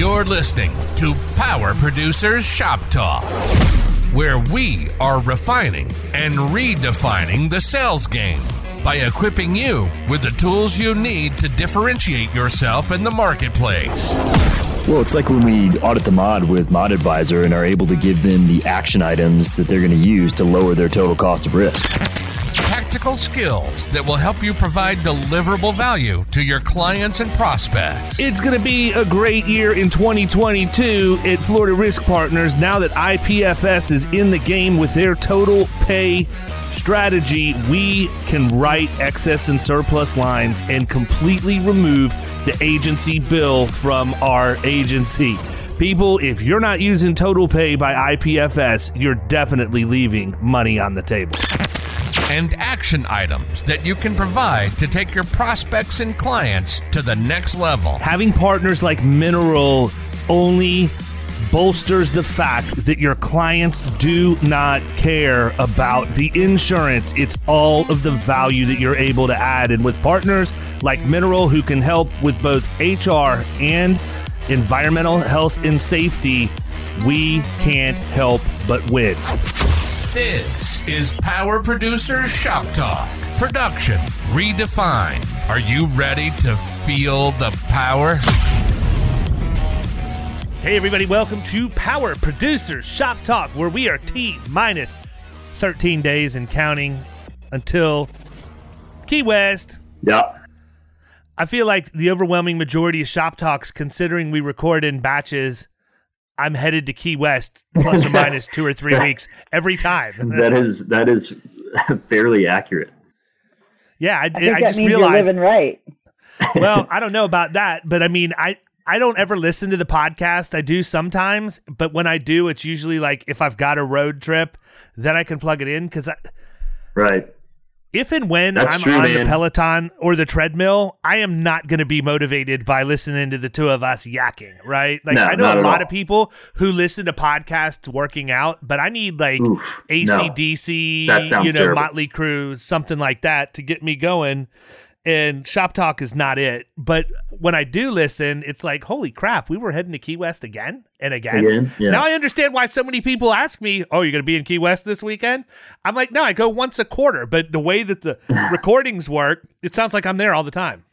You're listening to Power Producers Shop Talk, where we are refining and redefining the sales game by equipping you with the tools you need to differentiate yourself in the marketplace. Well, it's like when we audit the mod with Mod Advisor and are able to give them the action items that they're going to use to lower their total cost of risk. Tactical skills that will help you provide deliverable value to your clients and prospects. It's going to be a great year in 2022 at Florida Risk Partners now that IPFS is in the game with their total pay strategy. We can write excess and surplus lines and completely remove the agency bill from our agency. People, if you're not using Total Pay by IPFS, you're definitely leaving money on the table. And action items that you can provide to take your prospects and clients to the next level. Having partners like Mineral only bolsters the fact that your clients do not care about the insurance. It's all of the value that you're able to add. And with partners like Mineral, who can help with both HR and environmental health and safety, we can't help but win. This is Power Producers Shop Talk. Production redefined. Are you ready to feel the power? Hey, everybody, welcome to Power Producers Shop Talk, where we are T minus 13 days and counting until Key West. Yeah. I feel like the overwhelming majority of Shop Talks, considering we record in batches, I'm headed to Key West plus or minus two or three weeks every time. that is that is fairly accurate. Yeah, I, I think I that just means realized. you're living right. well, I don't know about that, but I mean, I I don't ever listen to the podcast. I do sometimes, but when I do, it's usually like if I've got a road trip, then I can plug it in because Right. if and when That's I'm true, on the. Peloton or the treadmill, I am not going to be motivated by listening to the two of us yakking, right? Like No, I know a lot all. of people who listen to podcasts working out, but I need like Oof. AC/DC, sounds you know, terrible. Motley Crue, something like that to get me going. And Shop Talk is not it. But when I do listen, it's like, holy crap, we were heading to Key West again and again. Again? Yeah. Now I understand why so many people ask me, oh, you're going to be in Key West this weekend? I'm like, no, I go once a quarter. But the way that the recordings work, it sounds like I'm there all the time.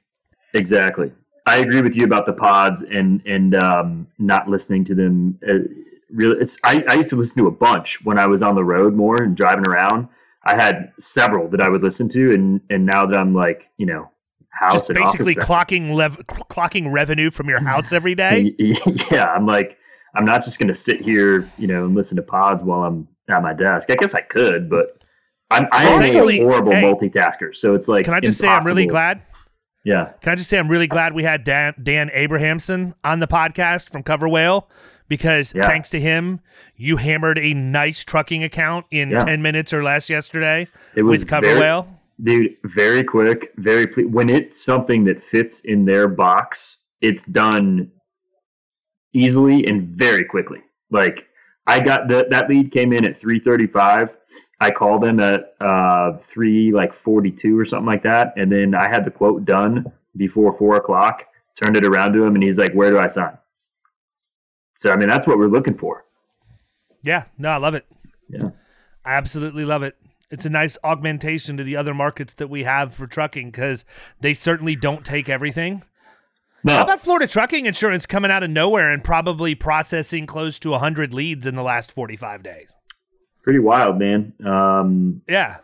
Exactly. I agree with you about the pods and and um, not listening to them. Uh, really, it's I, I used to listen to a bunch when I was on the road more and driving around. I had several that I would listen to, and and now that I'm like you know house Just and basically clocking lev- clocking revenue from your mm. house every day. yeah, I'm like, I'm not just going to sit here, you know, and listen to pods while I'm at my desk. I guess I could, but I'm I am Thankfully- a horrible hey, multitasker. So it's like, Can I just say I'm really glad? Yeah, Can I just say I'm really glad we had Dan, Dan Abrahamson on the podcast from Cover Whale because Yeah. thanks to him, you hammered a nice trucking account in Yeah. 10 minutes or less yesterday it was with Cover very- Whale. dude. Very quick, very ple- when it's something that fits in their box, it's done easily and very quickly. Like I got the, that lead came in at 335. I called them at uh, three like 42 or something like that, and then I had the quote done before four o'clock. Turned it around to him, and he's like, "Where do I sign?" So I mean, that's what we're looking for. Yeah, no, I love it. Yeah. I absolutely love it. It's a nice augmentation to the other markets that we have for trucking because they certainly don't take everything. No, How about Florida trucking insurance coming out of nowhere and probably processing close to 100 leads in the last 45 days? pretty wild, man. Um, Yeah.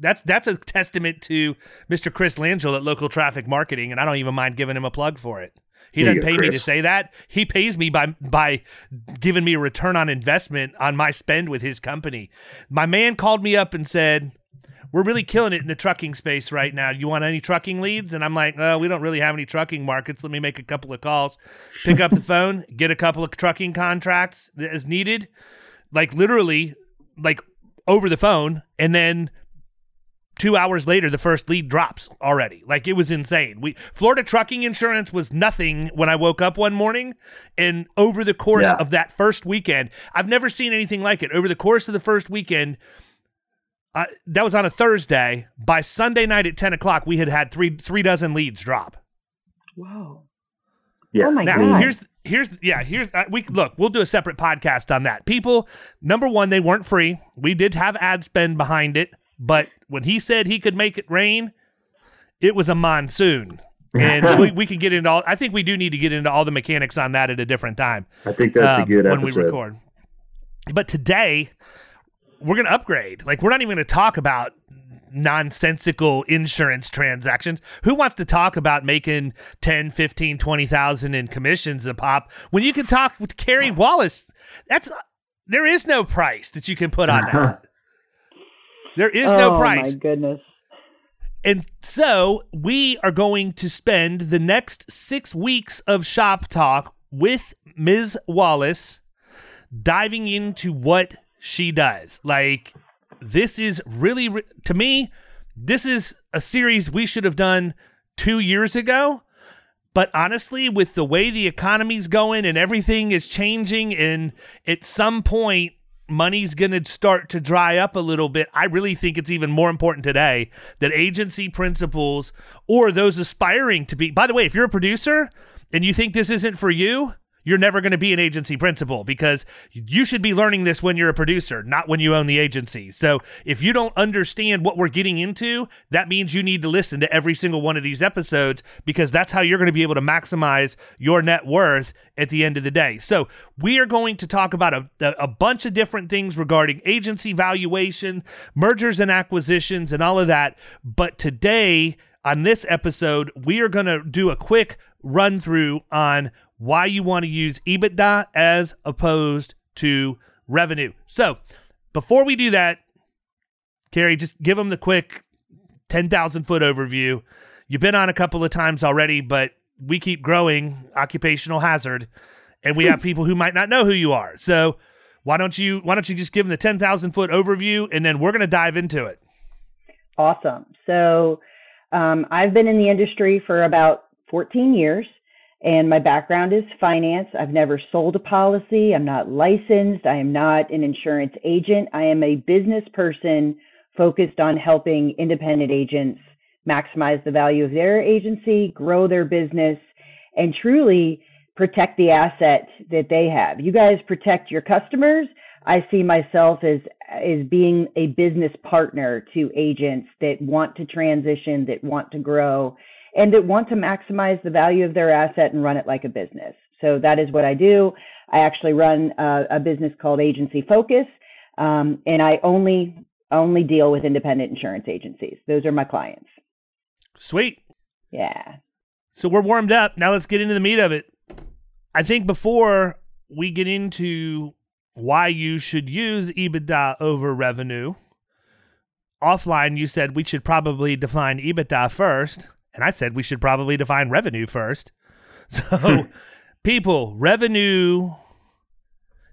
That's that's a testament to Mr. Chris Langell at Local Traffic Marketing, and I don't even mind giving him a plug for it. He doesn't pay me to say that. He pays me by by giving me a return on investment on my spend with his company. My man called me up and said, "We're really killing it in the trucking space right now. You want any trucking leads?" And I'm like, "Oh, we don't really have any trucking markets. Let me make a couple of calls, pick up the phone, get a couple of trucking contracts as needed, like literally, like over the phone, and then." Two hours later the first lead drops already like it was insane we florida trucking insurance was nothing when i woke up one morning and over the course Yeah. of that first weekend i've never seen anything like it over the course of the first weekend uh, that was on a thursday by sunday night at 10 o'clock we had had three three dozen leads drop Wow. Yeah. Oh my Now, God. here's here's yeah here's uh, we look we'll do a separate podcast on that. People, number one, they weren't free. We did have ad spend behind it, but when he said he could make it rain, it was a monsoon. And we, we could get into all. I think we do need to get into all the mechanics on that at a different time. I think that's a um, good when episode. we record. But today, we're going to upgrade. Like, we're not even going to talk about nonsensical insurance transactions. Who wants to talk about making 10, 15, 20,000 in commissions a pop when you can talk with Carrie Wallace? That's there is no price that you can put on that. There is no price. oh my goodness. And so we are going to spend the next six weeks of Shop Talk with Ms. Wallace diving into what she does. Like, this is really, to me, this is a series we should have done two years ago. But honestly, with the way the economy's going and everything is changing, and at some point, money's going to start to dry up a little bit. I really think it's even more important today that agency principals or those aspiring to be, by the way, if you're a producer and you think this isn't for you, you're never going to be an agency principal because you should be learning this when you're a producer, not when you own the agency. So if you don't understand what we're getting into, that means you need to listen to every single one of these episodes because that's how you're going to be able to maximize your net worth at the end of the day. So we are going to talk about a, a bunch of different things regarding agency valuation, mergers and acquisitions, and all of that. But today, on this episode, we are going to do a quick run through on why you want to use EBITDA as opposed to revenue. So, before we do that, Carrie, just give them the quick 10,000 foot overview. You've been on a couple of times already, but we keep growing occupational hazard and we have people who might not know who you are. So, why don't you why don't you just give them the 10,000 foot overview and then we're going to dive into it. Awesome. So um, I've been in the industry for about 14 years, and my background is finance. I've never sold a policy. I'm not licensed. I am not an insurance agent. I am a business person focused on helping independent agents maximize the value of their agency, grow their business, and truly protect the asset that they have. You guys protect your customers. I see myself as as being a business partner to agents that want to transition, that want to grow, and that want to maximize the value of their asset and run it like a business. So that is what I do. I actually run a, a business called Agency Focus, um, and I only only deal with independent insurance agencies. Those are my clients. Sweet. Yeah. So we're warmed up. Now let's get into the meat of it. I think before we get into why you should use EBITDA over revenue, offline you said we should probably define EBITDA first, and I said we should probably define revenue first. So, people, revenue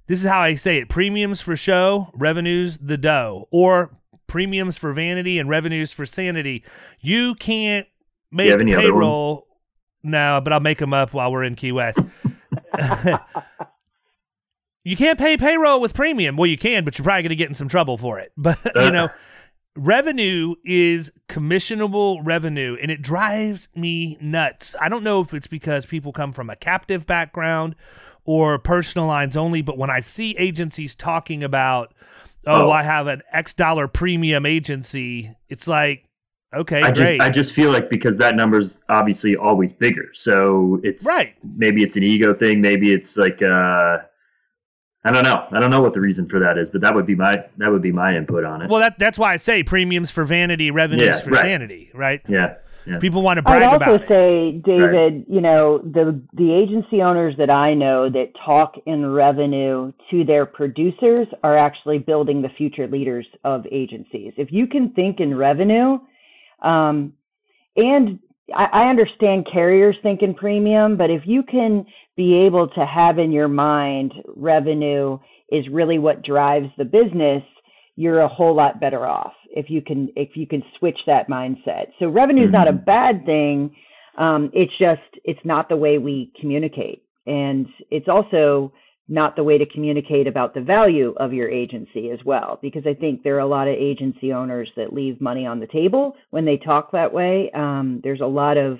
this is how I say it premiums for show, revenues the dough, or premiums for vanity and revenues for sanity. You can't make other payroll. No, but I'll make them up while we're in Key West. you can't pay payroll with premium. Well, you can, but you're probably going to get in some trouble for it. But, you know, revenue is commissionable revenue and it drives me nuts. I don't know if it's because people come from a captive background or personal lines only, but when I see agencies talking about, oh, Oh. I have an X dollar premium agency, it's like, okay, I just great. I just feel like because that number's obviously always bigger. So it's right. maybe it's an ego thing, maybe it's like uh I don't know. I don't know what the reason for that is, but that would be my that would be my input on it. Well, that that's why I say premiums for vanity, revenues Yeah, for right. sanity, right? yeah. Yeah. People want to buy it. I'd also about it. say, David, you know, the the agency owners that I know that talk in revenue to their producers are actually building the future leaders of agencies. If you can think in revenue, um, and I, I understand carriers think in premium, but if you can be able to have in your mind revenue is really what drives the business, you're a whole lot better off if you can if you can switch that mindset. So revenue is not a bad thing. Um, it's just it's not the way we communicate, and it's also not the way to communicate about the value of your agency as well. Because I think there are a lot of agency owners that leave money on the table when they talk that way. Um, there's a lot of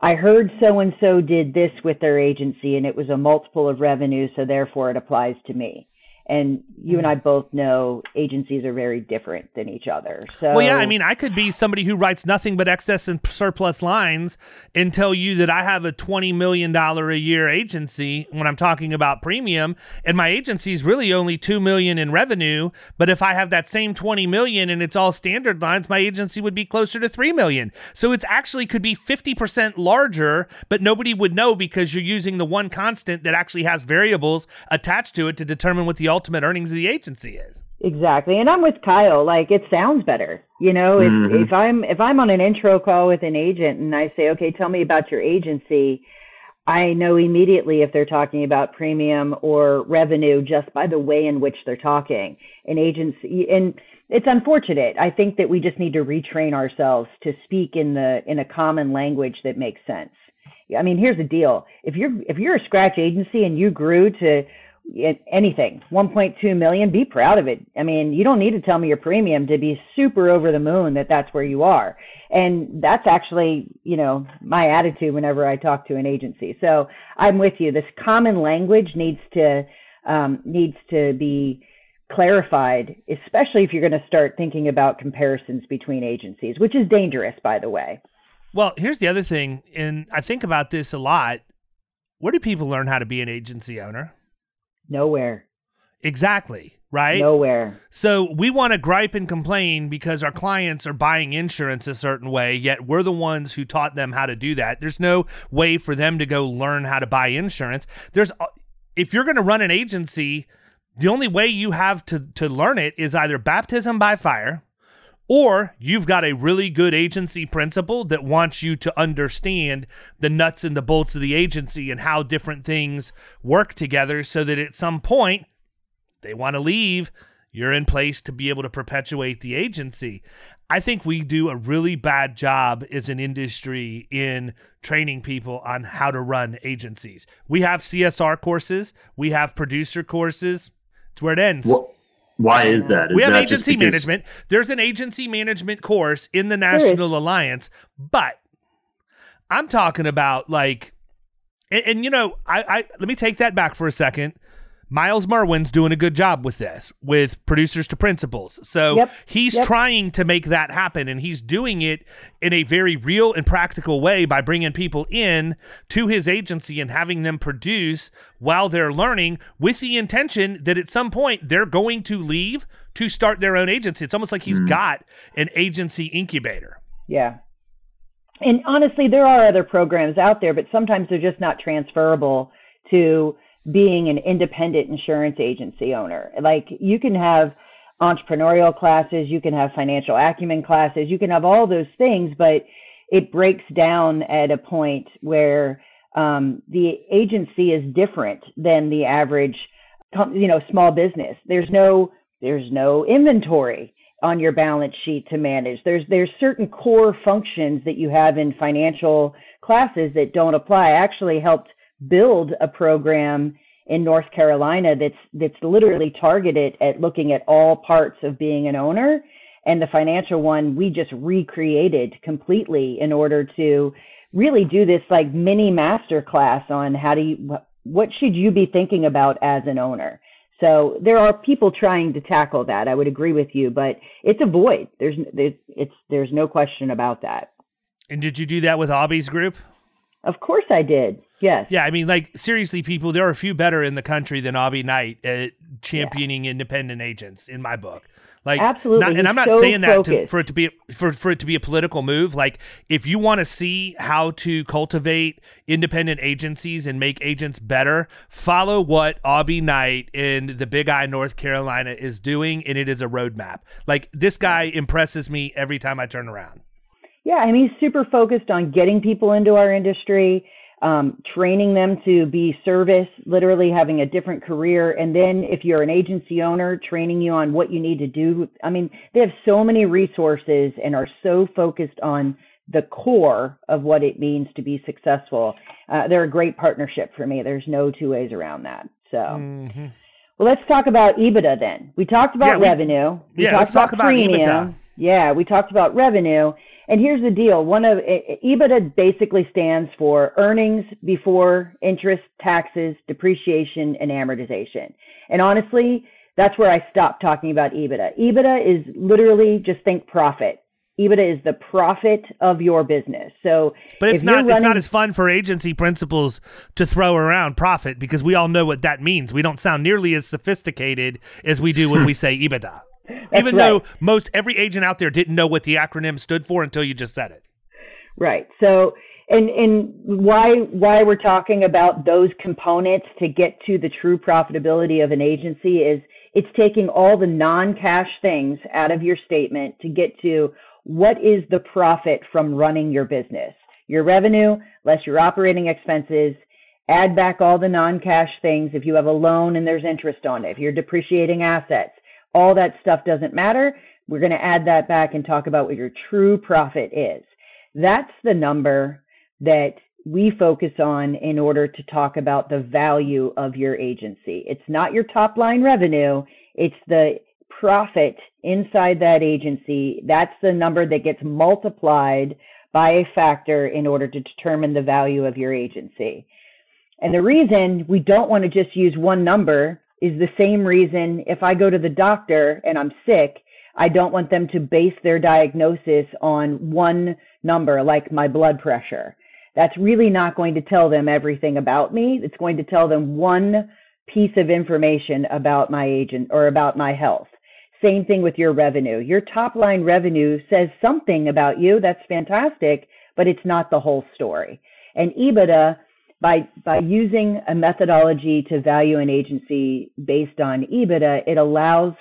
I heard so and so did this with their agency and it was a multiple of revenue, so therefore it applies to me. And you and hmm. I both know agencies are very different than each other. So Well, yeah, I mean, I could be somebody who writes nothing but excess and surplus lines and tell you that I have a $20 million a year agency when I'm talking about premium, and my agency is really only 2 million in revenue. But if I have that same 20 million and it's all standard lines, my agency would be closer to 3 million. So it's actually could be 50% larger, but nobody would know because you're using the one constant that actually has variables attached to it to determine what the ultimate earnings of the agency is. Exactly. And I'm with Kyle. Like it sounds better. You know, if, Mhm. if I'm if I'm on an intro call with an agent and I say, okay, tell me about your agency, I know immediately if they're talking about premium or revenue just by the way in which they're talking. An agency and it's unfortunate. I think that we just need to retrain ourselves to speak in the in a common language that makes sense. I mean, here's the deal. If you're if you're a scratch agency and you grew to it- anything. 1.2 million be proud of it. I mean you don't need to tell me your premium to be super over the moon that that's where you are. And that's actually you know my attitude whenever i talk to an agency. So i'm with you. This common language needs to um, needs to be clarified especially if you're going to start thinking about comparisons between agencies which is dangerous by the way. Well, here's the other thing, and I think about this a lot. Where do people learn how to be an agency owner? Nowhere Exactly, right? nowhere So we want to gripe and complain because our clients are buying insurance a certain way, yet we're the ones who taught them how to do that. There's no way for them to go learn how to buy insurance. There's uh, if you're going to run an agency, the only way you have to to learn it is either baptism by fire or you've got a really good agency principal that wants you to understand the nuts and the bolts of the agency and how different things work together so that at some point they want to leave, you're in place to be able to perpetuate the agency. I think we do a really bad job as an industry in training people on how to run agencies. We have CSR courses, we have producer courses. It's where it ends. Why is that? Is we have that agency because- management. There's an agency management course in the National Alliance, but I'm talking about like, and, and you know, I, I let me take that back for a second. Miles Merwin's doing a good job with this, with producers to principals. So Yep, he's yep. trying to make that happen, and he's doing it in a very real and practical way by bringing people in to his agency and having them produce while they're learning, with the intention that at some point they're going to leave to start their own agency. It's almost like he's mm. got an agency incubator. Yeah. And honestly, there are other programs out there, but sometimes they're just not transferable to being an independent insurance agency owner. Like you can have entrepreneurial classes, you can have financial acumen classes, you can have all those things, but it breaks down at a point where um, the agency is different than the average, you know, small business. There's no there's no inventory on your balance sheet to manage. There's there's certain core functions that you have in financial classes that don't apply. I actually helped build a program in North Carolina that's that's literally targeted at looking at all parts of being an owner. And the financial one we just recreated completely in order to really do this like mini master class on how do you what should you be thinking about as an owner. So there are people trying to tackle that. I would agree with you, but it's a void. There's it's there's no question about that. And did you do that with Obby's group? Of course I did. Yes. Yeah, I mean, like seriously, people, there are a few better in the country than Obby Knight at championing independent agents in my book. Like, Absolutely. not- and I'm not so saying that to, for it to be for for it to be a political move. Like, if you want to see how to cultivate independent agencies and make agents better, follow what Obby Knight in the Big I, North Carolina, is doing, and it is a roadmap. Like, this guy impresses me every time I turn around. Yeah, I mean, he's super focused on getting people into our industry, um, training them to be service, literally having a different career. And then if you're an agency owner, training you on what you need to do. I mean, they have so many resources and are so focused on the core of what it means to be successful. Uh, they're a great partnership for me. There's no two ways around that. So, Mhm. well, let's talk about EBITDA then. We talked about Yeah, we- revenue. We yeah, talked let's talk about premium. EBITDA. Yeah, we talked about revenue. And here's the deal: one of EBITDA basically stands for earnings before interest, taxes, depreciation, and amortization. And honestly, that's where I stopped talking about EBITDA. EBITDA is literally just think profit. EBITDA is the profit of your business. So, but it's not running, it's not as fun for agency principals to throw around profit because we all know what that means. We don't sound nearly as sophisticated as we do when we say EBITDA. Even right. though most every agent out there didn't know what the acronym stood for until you just said it. Right. So, and and why why we're talking about those components to get to the true profitability of an agency is it's taking all the non-cash things out of your statement to get to what is the profit from running your business? Your revenue less your operating expenses. Add back all the non-cash things. If you have a loan and there's interest on it, if you're depreciating assets, all that stuff doesn't matter. We're going to add that back and talk about what your true profit is. That's the number that we focus on in order to talk about the value of your agency. It's not your top line revenue, it's the profit inside that agency. That's the number that gets multiplied by a factor in order to determine the value of your agency. And the reason we don't want to just use one number is the same reason if I go to the doctor and I'm sick, I don't want them to base their diagnosis on one number like my blood pressure. That's really not going to tell them everything about me. It's going to tell them one piece of information about my agent or about my health. Same thing with your revenue. Your top line revenue says something about you. That's fantastic, but it's not the whole story. And EBITDA by by using a methodology to value an agency based on EBITDA, it allows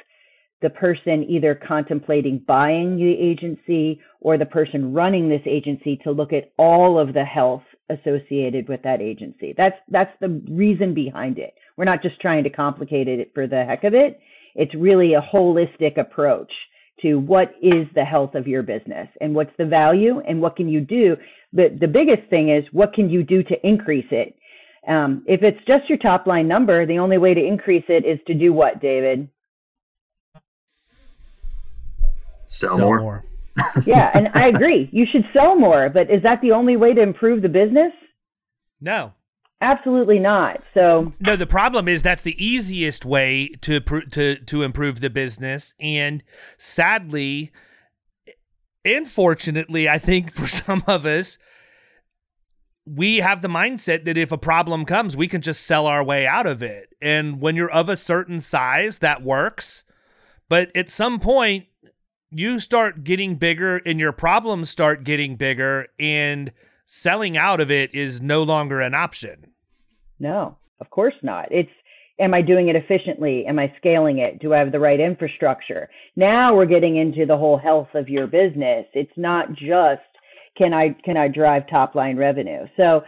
the person either contemplating buying the agency or the person running this agency to look at all of the health associated with that agency. That's that's the reason behind it. We're not just trying to complicate it for the heck of it. It's really a holistic approach to what is the health of your business and what's the value and what can you do. But the biggest thing is what can you do to increase it? Um, if it's just your top line number, the only way to increase it is to do what, David? Sell, sell more. more. yeah, and I agree. You should sell more, but is that the only way to improve the business? No. Absolutely not. So no, the problem is that's the easiest way to to to improve the business, and sadly, unfortunately, I think for some of us, we have the mindset that if a problem comes, we can just sell our way out of it. And when you're of a certain size, that works. But at some point, you start getting bigger, and your problems start getting bigger, and selling out of it is no longer an option. No, of course not. It's am I doing it efficiently? Am I scaling it? Do I have the right infrastructure? Now we're getting into the whole health of your business. It's not just can I can I drive top line revenue. So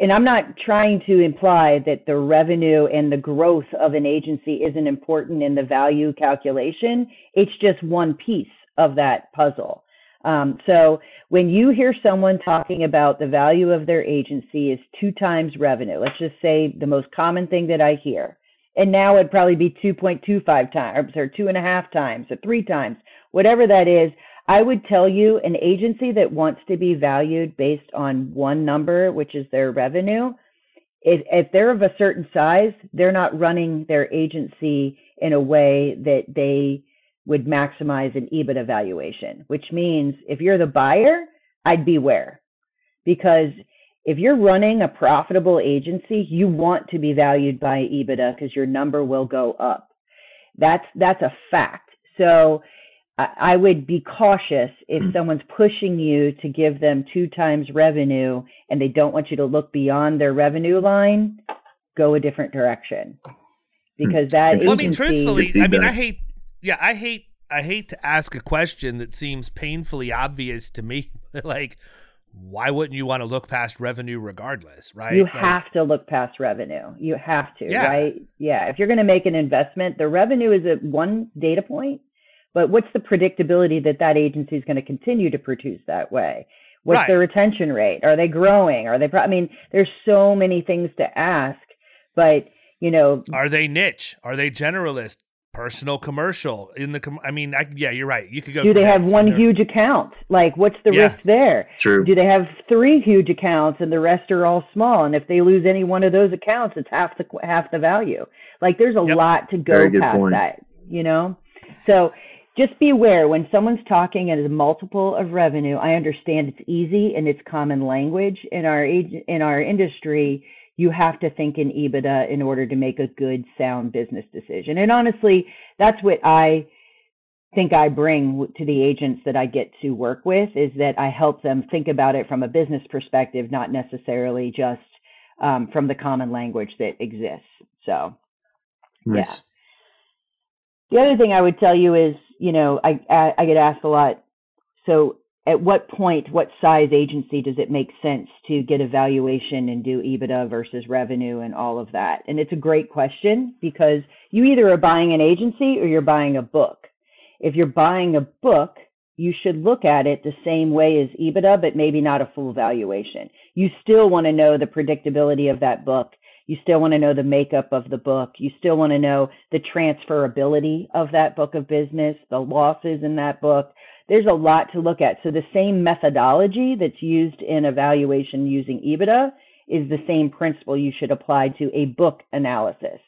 and I'm not trying to imply that the revenue and the growth of an agency isn't important in the value calculation. It's just one piece of that puzzle. Um, so when you hear someone talking about the value of their agency is two times revenue, let's just say the most common thing that I hear, and now it'd probably be 2.25 times or two and a half times or three times, whatever that is. I would tell you an agency that wants to be valued based on one number, which is their revenue, if, if they're of a certain size, they're not running their agency in a way that they would maximize an EBITDA valuation, which means if you're the buyer, I'd beware. Because if you're running a profitable agency, you want to be valued by EBITDA because your number will go up. That's that's a fact. So I, I would be cautious if hmm. someone's pushing you to give them two times revenue and they don't want you to look beyond their revenue line, go a different direction. Because that well, agency, I mean, truthfully, I mean, I hate yeah, I hate I hate to ask a question that seems painfully obvious to me. like, why wouldn't you want to look past revenue regardless, right? You like, have to look past revenue. You have to, yeah. right? Yeah. If you're going to make an investment, the revenue is a one data point, but what's the predictability that that agency is going to continue to produce that way? What's right. their retention rate? Are they growing? Are they? Pro- I mean, there's so many things to ask, but you know, are they niche? Are they generalist? Personal commercial in the com- i mean I, yeah you're right you could go Do they have one I huge account? Like, what's the Yeah. risk there? True. Do they have three huge accounts and the rest are all small? And if they lose any one of those accounts, it's half the half the value. Like, there's a Yep. lot to go Very past point. that, you know. So just be aware when someone's talking at a multiple of revenue. I understand it's easy and it's common language in our age in our industry. You have to think in EBITDA in order to make a good, sound business decision. And honestly, that's what I think I bring to the agents that I get to work with is that I help them think about it from a business perspective, not necessarily just um, from the common language that exists. So, Nice. the other thing I would tell you is, you know, I, I, I get asked a lot. So, at what point, what size agency does it make sense to get a valuation and do EBITDA versus revenue and all of that? And it's a great question because you either are buying an agency or you're buying a book. If you're buying a book, you should look at it the same way as EBITDA, but maybe not a full valuation. You still want to know the predictability of that book. You still want to know the makeup of the book. You still want to know the transferability of that book of business, the losses in that book. There's a lot to look at. So the same methodology that's used in evaluation using EBITDA is the same principle you should apply to a book analysis.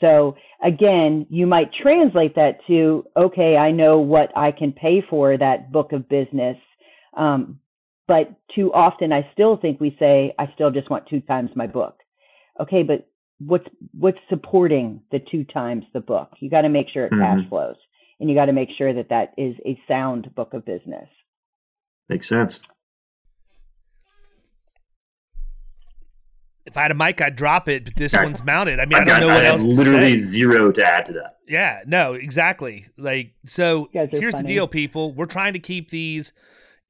So again, you might translate that to, okay, I know what I can pay for that book of business. Um, but too often I still think we say, I still just want two times my book. Okay, but what's what's supporting the two times the book? You got to make sure it cash Mhm. flows, and you got to make sure that that is a sound book of business. Makes sense. if i had a mic i'd drop it but this I- one's mounted i mean i, I, don't got, know what have else to literally say. zero to add to that. Yeah, no, exactly. Like, so You guys are here's the deal, people. We're trying to keep these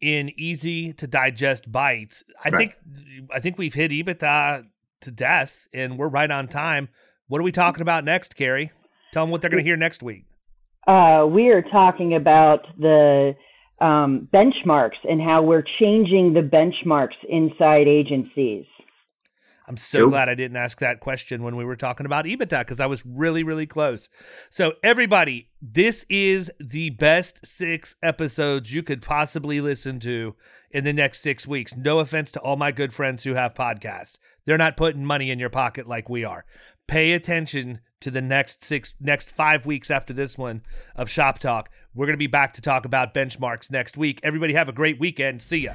in easy to digest bites. I Right. think, I think we've hit EBITDA to death, and we're right on time. What are we talking about next, Carrie? Tell them what they're going to hear next week. Uh, we are talking about the um, benchmarks and how we're changing the benchmarks inside agencies. I'm so Nope. glad I didn't ask that question when we were talking about EBITDA because I was really, really close. So, everybody, this is the best six episodes you could possibly listen to in the next six weeks. No offense to all my good friends who have podcasts, they're not putting money in your pocket like we are. Pay attention to the next six, next five weeks after this one of Shop Talk. We're going to be back to talk about benchmarks next week. Everybody, have a great weekend. See ya.